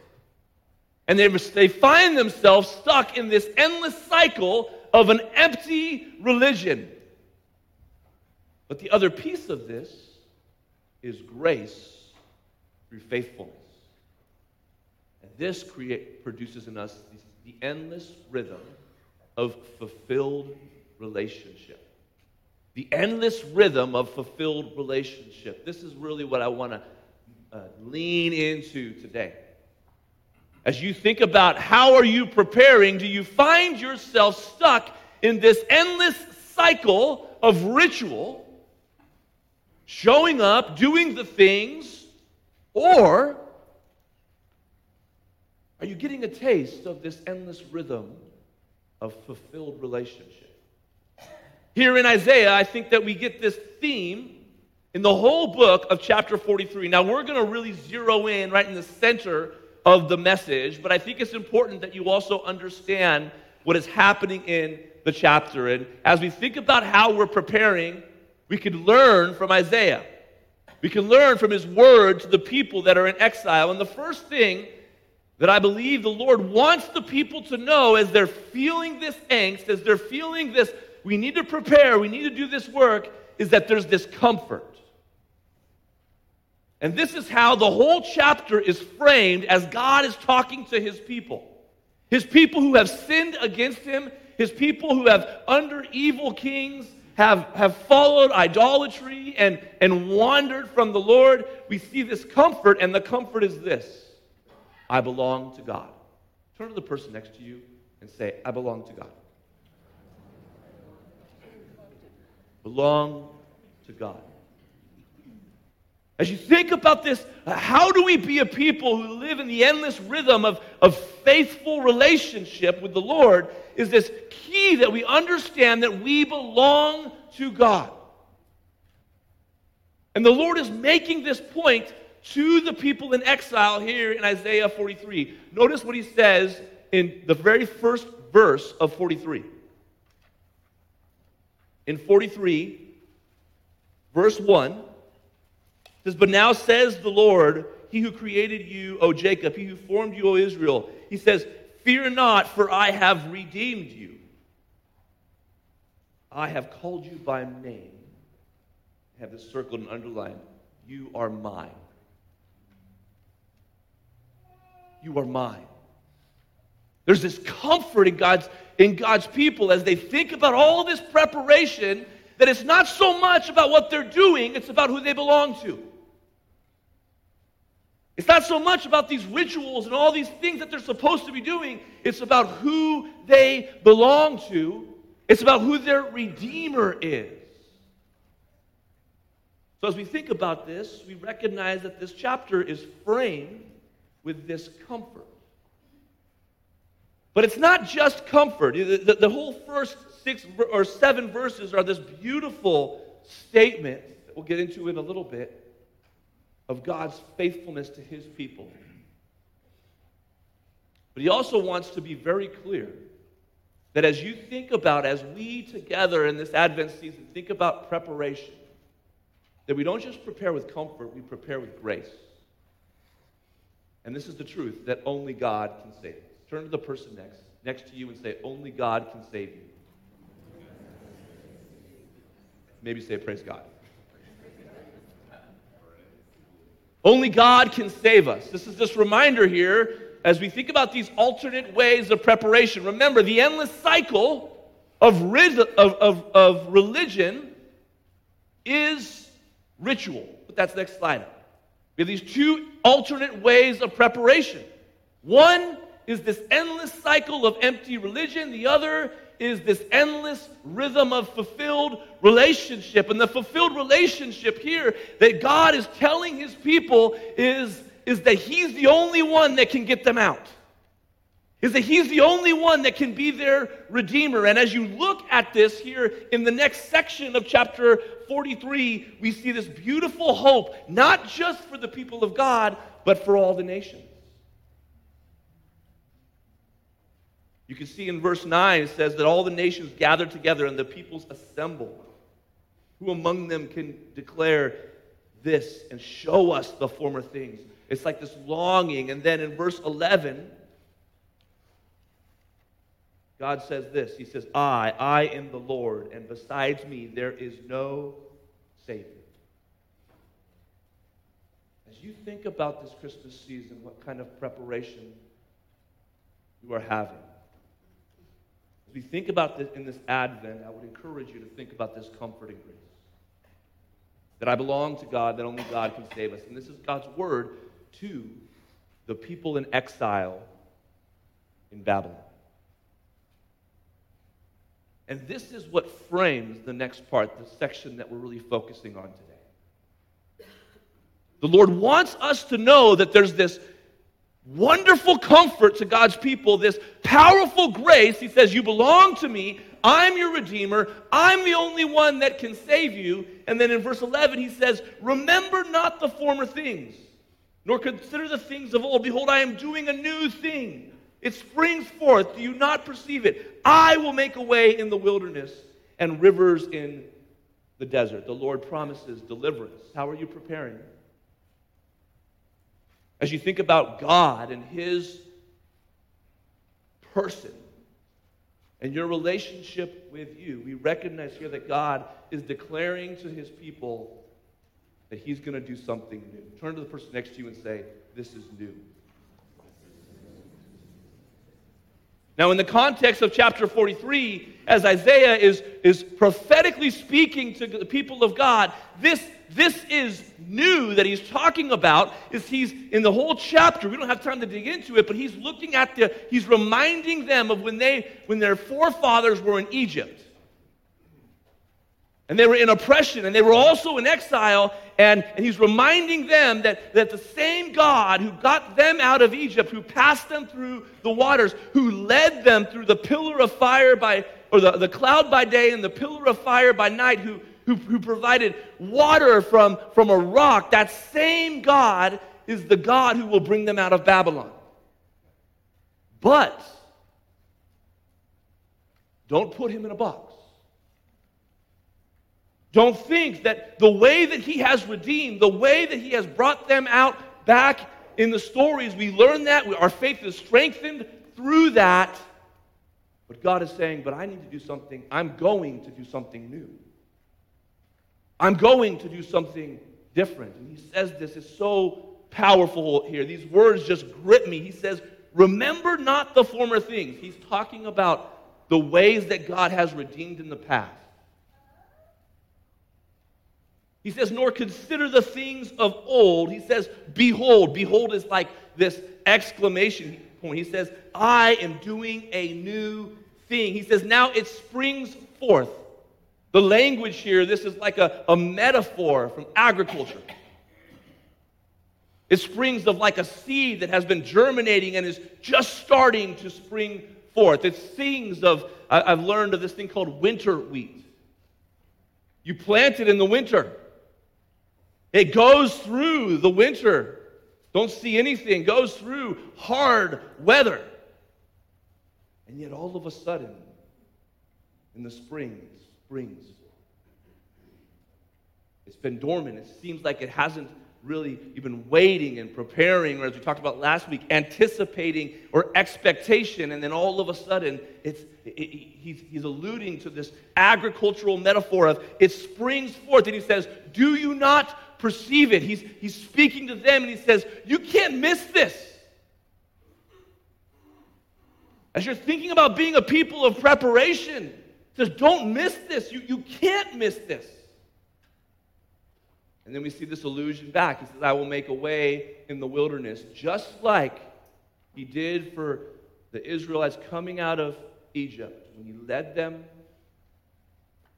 And they, they find themselves stuck in this endless cycle of an empty religion. But the other piece of this is grace through faithfulness. And this create, produces in us the endless rhythm of fulfilled relationship. The endless rhythm of fulfilled relationship. This is really what I want to uh, lean into today. As you think about how are you preparing, do you find yourself stuck in this endless cycle of ritual showing up, doing the things, or are you getting a taste of this endless rhythm of fulfilled relationship? Here in Isaiah, I think that we get this theme in the whole book of chapter 43. Now, we're going to really zero in right in the center of the message, but I think it's important that you also understand what is happening in the chapter. And as we think about how we're preparing we can learn from Isaiah. We can learn from his word to the people that are in exile. And the first thing that I believe the Lord wants the people to know as they're feeling this angst, as they're feeling this, we need to prepare, we need to do this work, is that there's this comfort. And this is how the whole chapter is framed as God is talking to his people. His people who have sinned against him, his people who have under evil kings, have, have followed idolatry and, and wandered from the Lord, we see this comfort, and the comfort is this I belong to God. Turn to the person next to you and say, I belong to God. Belong to God. As you think about this, how do we be a people who live in the endless rhythm of, of faithful relationship with the Lord? Is this key that we understand that we belong to God. And the Lord is making this point to the people in exile here in Isaiah 43. Notice what he says in the very first verse of 43. In 43, verse 1, says, But now says the Lord, He who created you, O Jacob, He who formed you, O Israel, He says, Fear not, for I have redeemed you. I have called you by name. I have this circled and underlined. You are mine. You are mine. There's this comfort in God's, in God's people as they think about all this preparation that it's not so much about what they're doing, it's about who they belong to. It's not so much about these rituals and all these things that they're supposed to be doing, it's about who they belong to it's about who their Redeemer is. So, as we think about this, we recognize that this chapter is framed with this comfort. But it's not just comfort. The, the, the, whole first six or seven verses are this beautiful statement that we'll get into in a little bit of God's faithfulness to his people. But he also wants to be very clear that as you think about, as we together in this Advent season think about preparation, that we don't just prepare with comfort, we prepare with grace. And this is the truth that only God can save us. Turn to the person next, next to you and say, Only God can save you. Maybe say, Praise God. Only God can save us. This is this reminder here as we think about these alternate ways of preparation. Remember, the endless cycle of, of, of, of religion is ritual. But that's next slide up. We have these two alternate ways of preparation. One is this endless cycle of empty religion, the other is this endless rhythm of fulfilled relationship. And the fulfilled relationship here that God is telling his people is, is that he's the only one that can get them out. Is that he's the only one that can be their redeemer. And as you look at this here in the next section of chapter 43, we see this beautiful hope, not just for the people of God, but for all the nations. You can see in verse 9, it says that all the nations gathered together and the peoples assembled. Who among them can declare this and show us the former things? It's like this longing. And then in verse 11, God says this He says, I, I am the Lord, and besides me there is no Savior. As you think about this Christmas season, what kind of preparation you are having, as we think about this in this Advent, I would encourage you to think about this comforting grace. That I belong to God, that only God can save us. And this is God's word to the people in exile in Babylon. And this is what frames the next part, the section that we're really focusing on today. The Lord wants us to know that there's this wonderful comfort to God's people, this powerful grace. He says, You belong to me. I'm your Redeemer. I'm the only one that can save you. And then in verse 11, he says, Remember not the former things, nor consider the things of old. Behold, I am doing a new thing. It springs forth. Do you not perceive it? I will make a way in the wilderness and rivers in the desert. The Lord promises deliverance. How are you preparing? As you think about God and His person and your relationship with you, we recognize here that God is declaring to His people that He's going to do something new. Turn to the person next to you and say, This is new. Now, in the context of chapter 43, as Isaiah is, is prophetically speaking to the people of God, this, this is new that he's talking about. Is he's in the whole chapter, we don't have time to dig into it, but he's looking at the, he's reminding them of when they, when their forefathers were in Egypt and they were in oppression and they were also in exile. And, and he's reminding them that, that the same God who got them out of Egypt, who passed them through the waters, who led them through the pillar of fire by, or the, the cloud by day and the pillar of fire by night, who, who, who provided water from, from a rock, that same God is the God who will bring them out of Babylon. But don't put him in a box. Don't think that the way that He has redeemed, the way that He has brought them out back in the stories, we learn that. Our faith is strengthened through that. But God is saying, but I need to do something. I'm going to do something new. I'm going to do something different. And He says this is so powerful here. These words just grip me. He says, Remember not the former things. He's talking about the ways that God has redeemed in the past. He says, nor consider the things of old. He says, behold. Behold is like this exclamation point. He says, I am doing a new thing. He says, now it springs forth. The language here, this is like a, a metaphor from agriculture. It springs of like a seed that has been germinating and is just starting to spring forth. It sings of, I've learned of this thing called winter wheat. You plant it in the winter. It goes through the winter. Don't see anything. Goes through hard weather. And yet, all of a sudden, in the spring, springs. It's been dormant. It seems like it hasn't really you've been waiting and preparing, or as we talked about last week, anticipating or expectation, and then all of a sudden, it's it, it, he's, he's alluding to this agricultural metaphor of it springs forth, and he says, "Do you not perceive it?" He's he's speaking to them, and he says, "You can't miss this." As you're thinking about being a people of preparation, says, "Don't miss this. You you can't miss this." And then we see this allusion back. He says, I will make a way in the wilderness, just like he did for the Israelites coming out of Egypt when he led them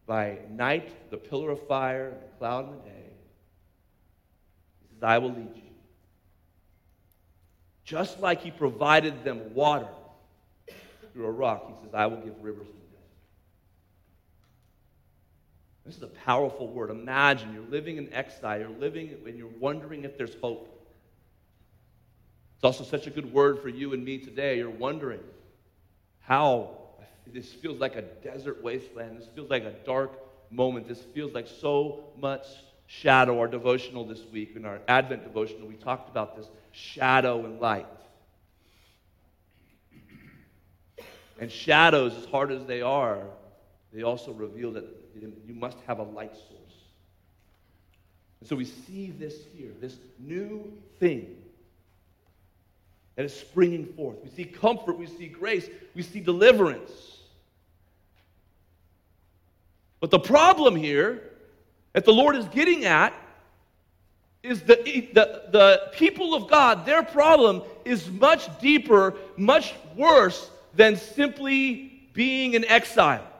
by night, the pillar of fire, and the cloud in the day. He says, I will lead you. Just like he provided them water through a rock, he says, I will give rivers This is a powerful word. Imagine you're living in exile, you're living and you're wondering if there's hope. It's also such a good word for you and me today. You're wondering how this feels like a desert wasteland. This feels like a dark moment. This feels like so much shadow. Our devotional this week, in our Advent devotional, we talked about this shadow and light. And shadows, as hard as they are, they also reveal that you must have a light source. And so we see this here, this new thing that is springing forth. We see comfort, we see grace, we see deliverance. But the problem here that the Lord is getting at is the, the, the people of God, their problem is much deeper, much worse than simply being in exile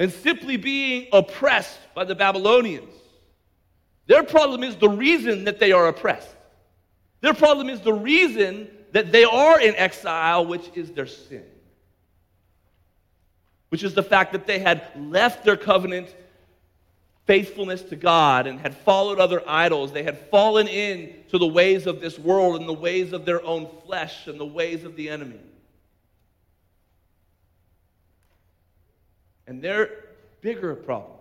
and simply being oppressed by the Babylonians. Their problem is the reason that they are oppressed. Their problem is the reason that they are in exile, which is their sin. Which is the fact that they had left their covenant faithfulness to God and had followed other idols. They had fallen into the ways of this world and the ways of their own flesh and the ways of the enemy. And their bigger problem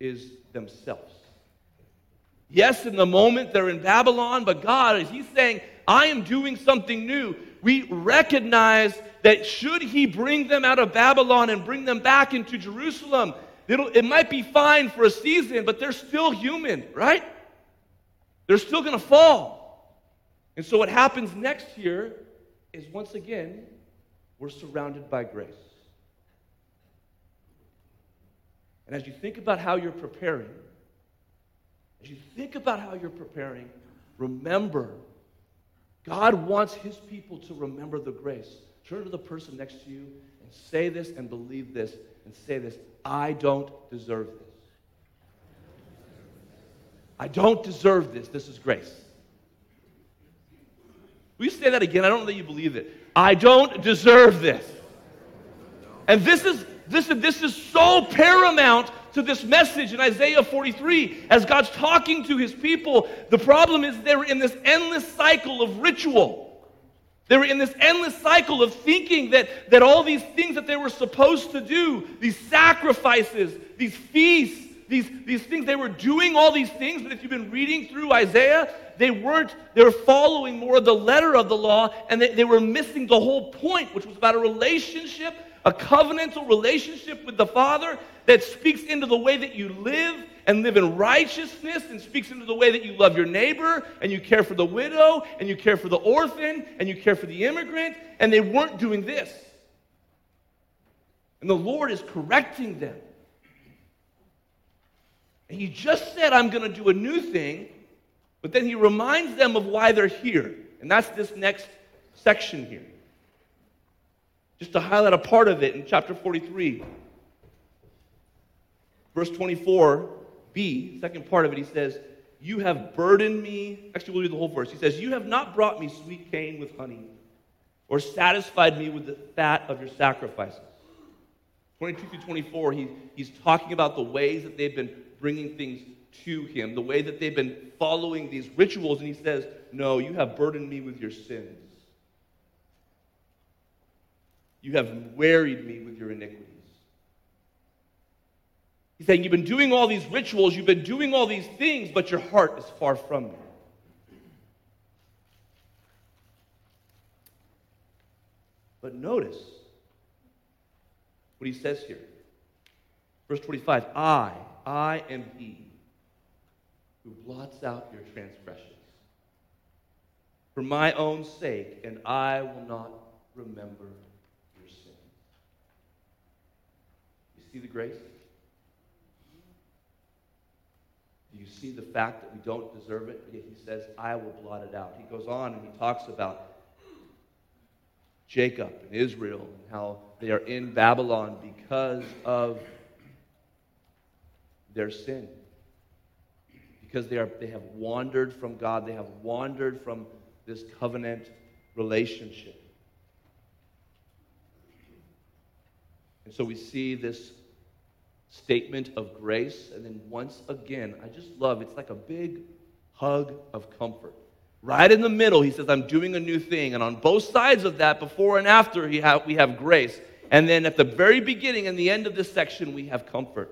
is themselves. Yes, in the moment they're in Babylon, but God, He's saying, I am doing something new. We recognize that should He bring them out of Babylon and bring them back into Jerusalem, it might be fine for a season, but they're still human, right? They're still going to fall. And so what happens next here is once again, we're surrounded by grace. And as you think about how you're preparing, as you think about how you're preparing, remember God wants his people to remember the grace. Turn to the person next to you and say this and believe this and say this I don't deserve this. I don't deserve this. This is grace. Will you say that again? I don't know that you believe it. I don't deserve this. And this is this, this is so paramount to this message in Isaiah 43 as God's talking to his people. The problem is they're in this endless cycle of ritual. They were in this endless cycle of thinking that, that all these things that they were supposed to do, these sacrifices, these feasts, these, these things, they were doing all these things, but if you've been reading through Isaiah, they weren't, they were following more of the letter of the law, and they, they were missing the whole point, which was about a relationship a covenantal relationship with the Father that speaks into the way that you live and live in righteousness and speaks into the way that you love your neighbor and you care for the widow and you care for the orphan and you care for the immigrant. And they weren't doing this. And the Lord is correcting them. And He just said, I'm going to do a new thing, but then He reminds them of why they're here. And that's this next section here just to highlight a part of it in chapter 43. Verse 24b, second part of it, he says, You have burdened me. Actually, we'll read the whole verse. He says, You have not brought me sweet cane with honey, or satisfied me with the fat of your sacrifices. 22 through 24, he, he's talking about the ways that they've been bringing things to him, the way that they've been following these rituals, and he says, No, you have burdened me with your sins. You have wearied me with your iniquities. He's saying, You've been doing all these rituals, you've been doing all these things, but your heart is far from me. But notice what he says here. Verse 25 I, I am he who blots out your transgressions for my own sake, and I will not remember your sins. You see the grace? Do you see the fact that we don't deserve it, yet he says, I will blot it out? He goes on and he talks about Jacob and Israel and how they are in Babylon because of their sin. Because they, are, they have wandered from God, they have wandered from this covenant relationship. And so we see this statement of grace, and then once again, I just love it's like a big hug of comfort. Right in the middle, he says, I'm doing a new thing. And on both sides of that, before and after, we have grace. And then at the very beginning and the end of this section, we have comfort.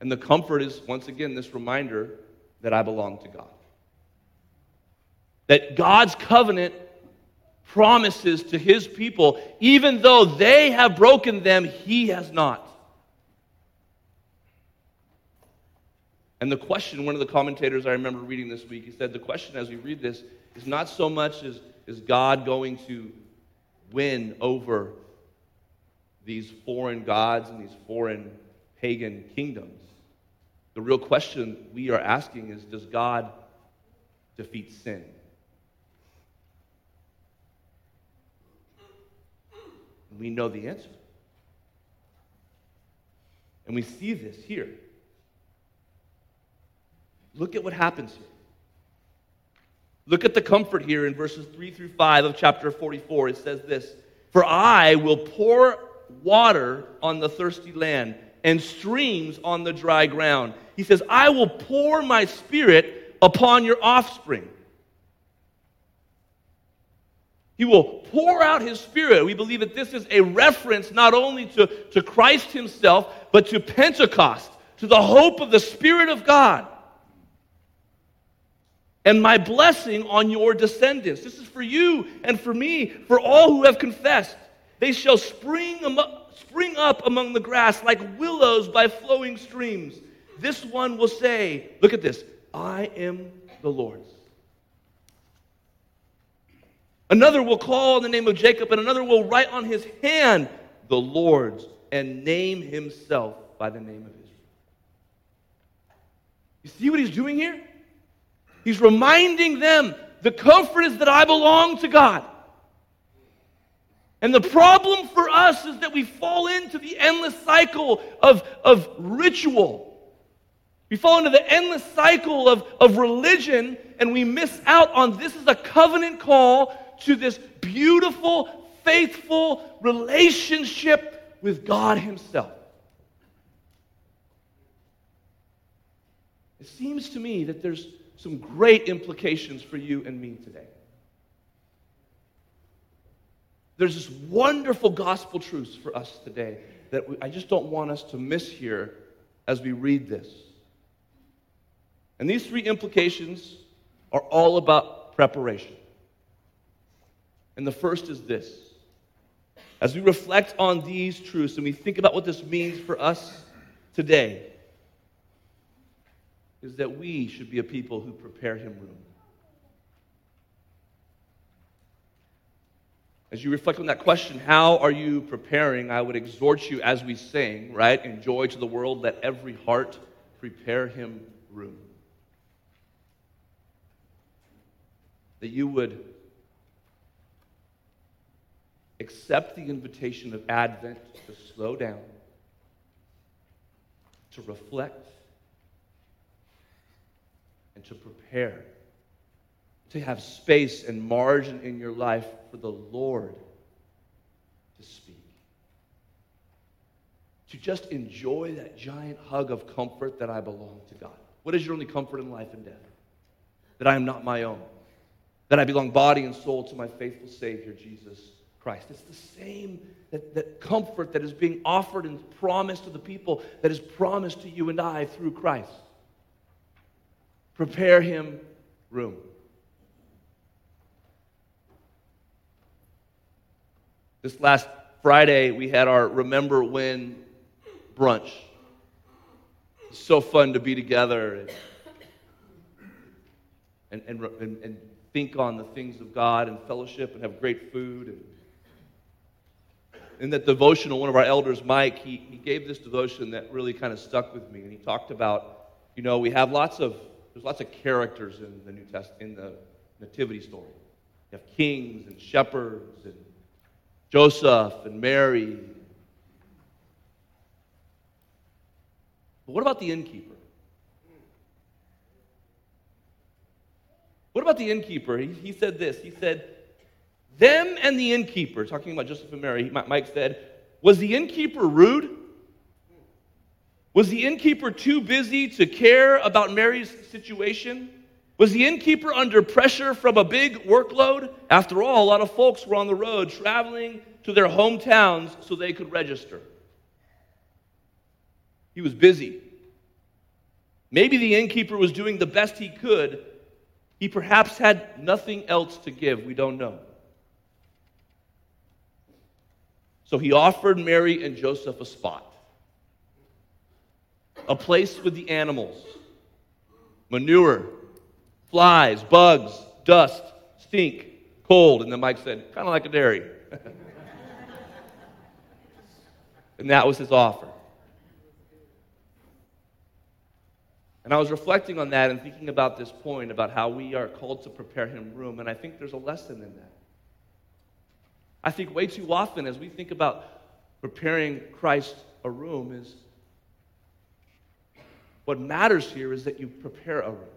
And the comfort is, once again, this reminder that I belong to God. That God's covenant promises to his people, even though they have broken them, he has not. And the question, one of the commentators I remember reading this week, he said, the question as we read this is not so much as is God going to win over these foreign gods and these foreign pagan kingdoms. The real question we are asking is does God defeat sin? We know the answer. And we see this here. Look at what happens here. Look at the comfort here in verses 3 through 5 of chapter 44. It says this For I will pour water on the thirsty land and streams on the dry ground. He says, I will pour my spirit upon your offspring. He will pour out his spirit. We believe that this is a reference not only to, to Christ himself, but to Pentecost, to the hope of the Spirit of God and my blessing on your descendants. This is for you and for me, for all who have confessed. They shall spring, spring up among the grass like willows by flowing streams. This one will say, Look at this, I am the Lord's. Another will call in the name of Jacob, and another will write on his hand the Lord's and name himself by the name of Israel. You see what he's doing here? He's reminding them the comfort is that I belong to God. And the problem for us is that we fall into the endless cycle of, of ritual. We fall into the endless cycle of, of religion and we miss out on this is a covenant call to this beautiful, faithful relationship with God Himself. It seems to me that there's some great implications for you and me today. There's this wonderful gospel truth for us today that I just don't want us to miss here as we read this. And these three implications are all about preparation. And the first is this. As we reflect on these truths and we think about what this means for us today, is that we should be a people who prepare him room. As you reflect on that question, how are you preparing? I would exhort you as we sing, right? In joy to the world, let every heart prepare him room. That you would accept the invitation of Advent to slow down, to reflect, and to prepare, to have space and margin in your life for the Lord to speak. To just enjoy that giant hug of comfort that I belong to God. What is your only comfort in life and death? That I am not my own. That I belong body and soul to my faithful Savior, Jesus Christ. It's the same that, that comfort that is being offered and promised to the people that is promised to you and I through Christ. Prepare him room. This last Friday, we had our Remember When brunch. It's so fun to be together and, and, and, and, think on the things of God and fellowship and have great food. And, in that devotional, one of our elders, Mike, he, he gave this devotion that really kind of stuck with me. And he talked about, you know, we have lots of, there's lots of characters in the New Testament, in the Nativity story. You have kings and shepherds and Joseph and Mary. But what about the innkeeper? What about the innkeeper? He, he said this. He said, them and the innkeeper, talking about Joseph and Mary, Mike said, was the innkeeper rude? Was the innkeeper too busy to care about Mary's situation? Was the innkeeper under pressure from a big workload? After all, a lot of folks were on the road traveling to their hometowns so they could register. He was busy. Maybe the innkeeper was doing the best he could. He perhaps had nothing else to give. We don't know. So he offered Mary and Joseph a spot, a place with the animals, manure, flies, bugs, dust, stink, cold. And then Mike said, kind of like a dairy. [LAUGHS] and that was his offer. And I was reflecting on that and thinking about this point about how we are called to prepare him room. And I think there's a lesson in that. I think way too often as we think about preparing Christ a room is what matters here is that you prepare a room.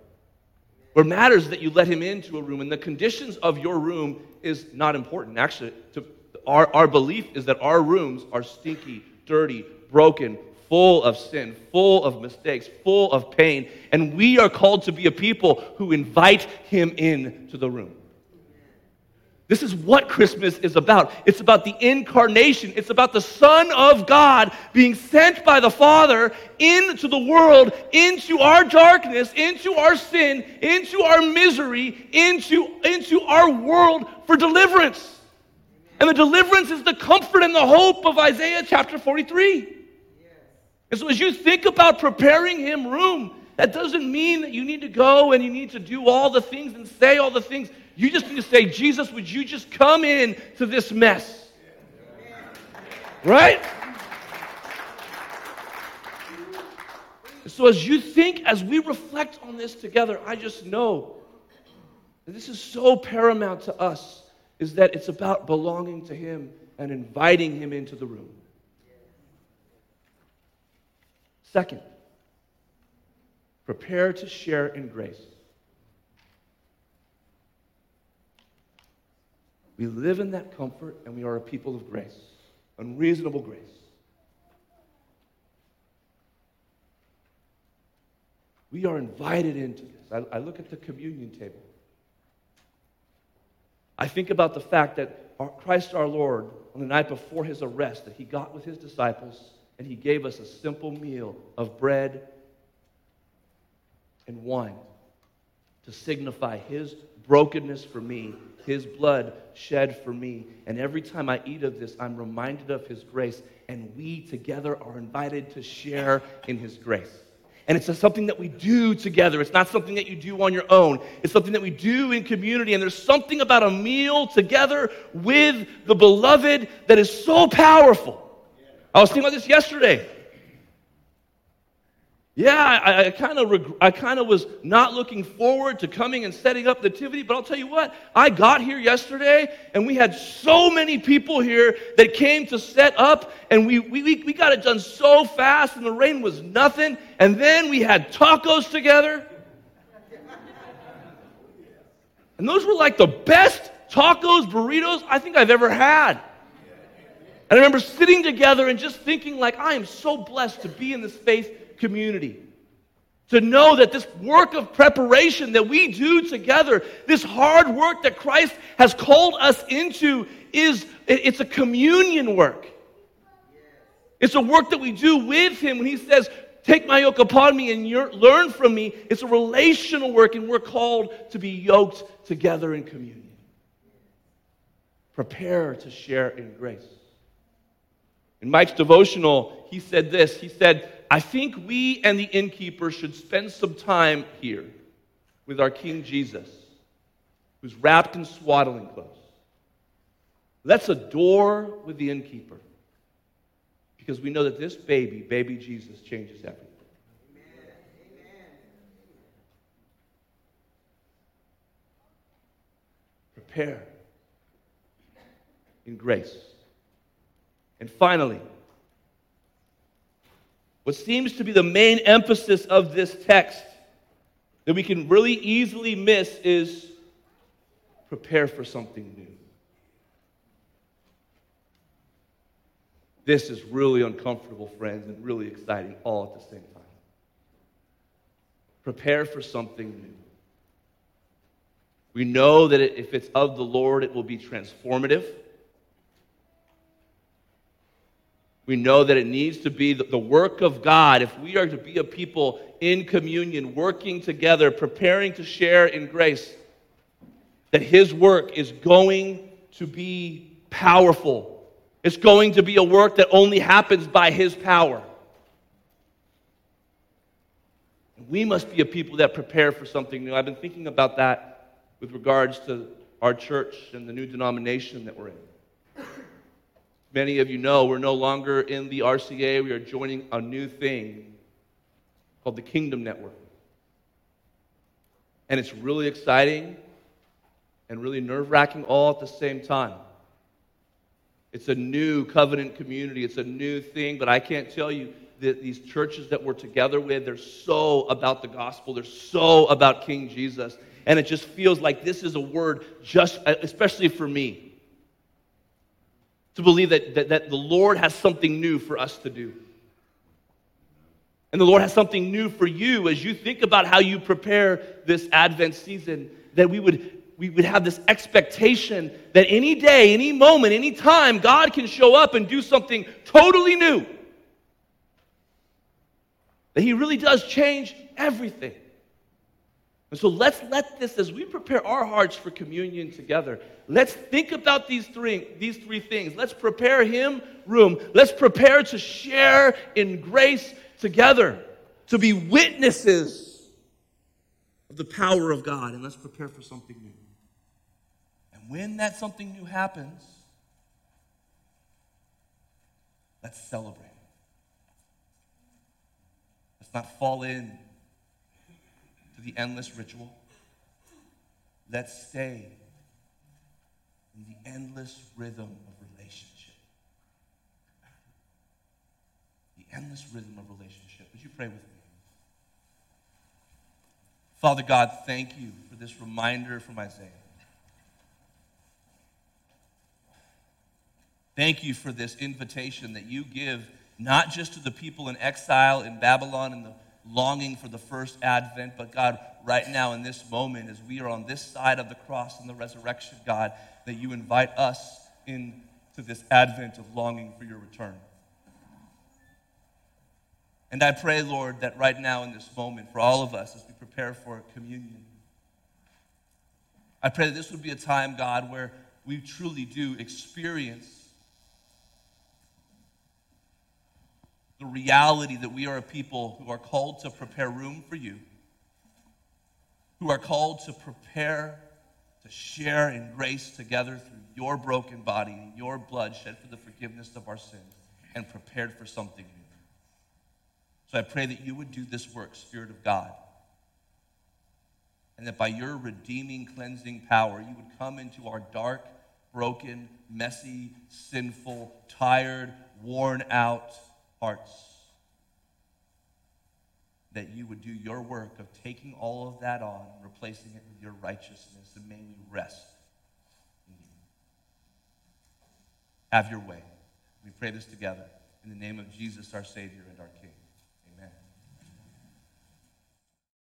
What matters is that you let him into a room, and the conditions of your room is not important. Actually, to, our, our belief is that our rooms are stinky, dirty, broken, full of sin, full of mistakes, full of pain, and we are called to be a people who invite him into the room. This is what Christmas is about. It's about the incarnation. It's about the Son of God being sent by the Father into the world, into our darkness, into our sin, into our misery, into, into our world for deliverance. And the deliverance is the comfort and the hope of Isaiah chapter 43. And so as you think about preparing him room, that doesn't mean that you need to go and you need to do all the things and say all the things. You just need to say, Jesus, would you just come in to this mess? Right? So, as you think, as we reflect on this together, I just know that this is so paramount to us is that it's about belonging to Him and inviting Him into the room. Second, prepare to share in grace. We live in that comfort and we are a people of grace, unreasonable grace. We are invited into this. I, I look at the communion table. I think about the fact that our, Christ our Lord, on the night before his arrest, that he got with his disciples and he gave us a simple meal of bread and wine to signify his brokenness for me his blood shed for me. And every time I eat of this, I'm reminded of his grace. And we together are invited to share in his grace. And it's something that we do together. It's not something that you do on your own. It's something that we do in community. And there's something about a meal together with the beloved that is so powerful. I was thinking about this yesterday. Yeah, I, I kind of reg- I kind of was not looking forward to coming and setting up nativity, but I'll tell you what, I got here yesterday and we had so many people here that came to set up, and we, we, we got it done so fast, and the rain was nothing. And then we had tacos together. And those were like the best tacos, burritos I think I've ever had. And I remember sitting together and just thinking like, I am so blessed to be in this faith community. To know that this work of preparation that we do together, this hard work that Christ has called us into, is it's a communion work. It's a work that we do with Him when He says, Take my yoke upon me and learn from me. It's a relational work, and we're called to be yoked together in communion. Prepare to share in grace. In Mike's devotional, he said this He said, I think we and the innkeeper should spend some time here with our King Jesus, who's wrapped in swaddling clothes. Let's adore with the innkeeper because we know that this baby, baby Jesus, changes everything. Prepare in grace. And finally, what seems to be the main emphasis of this text that we can really easily miss is prepare for something new. This is really uncomfortable, friends, and really exciting all at the same time. Prepare for something new. We know that if it's of the Lord, it will be transformative. We know that it needs to be the work of God. If we are to be a people in communion, working together, preparing to share in grace, that His work is going to be powerful. It's going to be a work that only happens by His power. We must be a people that prepare for something new. I've been thinking about that with regards to our church and the new denomination that we're in. Many of you know we're no longer in the RCA. We are joining a new thing called the Kingdom Network. And it's really exciting and really nerve wracking all at the same time. It's a new covenant community, it's a new thing, but I can't tell you that these churches that we're together with, they're so about the gospel, they're so about King Jesus. And it just feels like this is a word just, especially for me to believe that, that, that the Lord has something new for us to do. And the Lord has something new for you as you think about how you prepare this Advent season, that we would, we would have this expectation that any day, any moment, any time, God can show up and do something totally new. That He really does change everything. And so let's let this, as we prepare our hearts for communion together, let's think about these three, these three things. Let's prepare Him room. Let's prepare to share in grace together, to be witnesses of the power of God. And let's prepare for something new. And when that something new happens, let's celebrate. Let's not fall in to the endless ritual. Let's stay in the endless rhythm of relationship. The endless rhythm of relationship. Would you pray with me? Father God, thank you for this reminder from Isaiah. Thank you for this invitation that you give not just to the people in exile in Babylon and the longing for the first advent, but God, right now in this moment, as we are on this side of the cross and the resurrection, God, that you invite us into this advent of longing for your return. And I pray, Lord, that right now in this moment, for all of us as we prepare for communion, I pray that this would be a time, God, where we truly do experience the reality that we are a people who are called to prepare room for you, who are called to prepare to share in grace together through your broken body and your blood shed for the forgiveness of our sins, and prepared for something new. So I pray that you would do this work, Spirit of God, and that by your redeeming, cleansing power, you would come into our dark, broken, messy, sinful, tired, worn out, hearts. That you would do your work of taking all of that on replacing it with your righteousness, and may we rest in you. Have your way. We pray this together in the name of Jesus, our Savior and our King.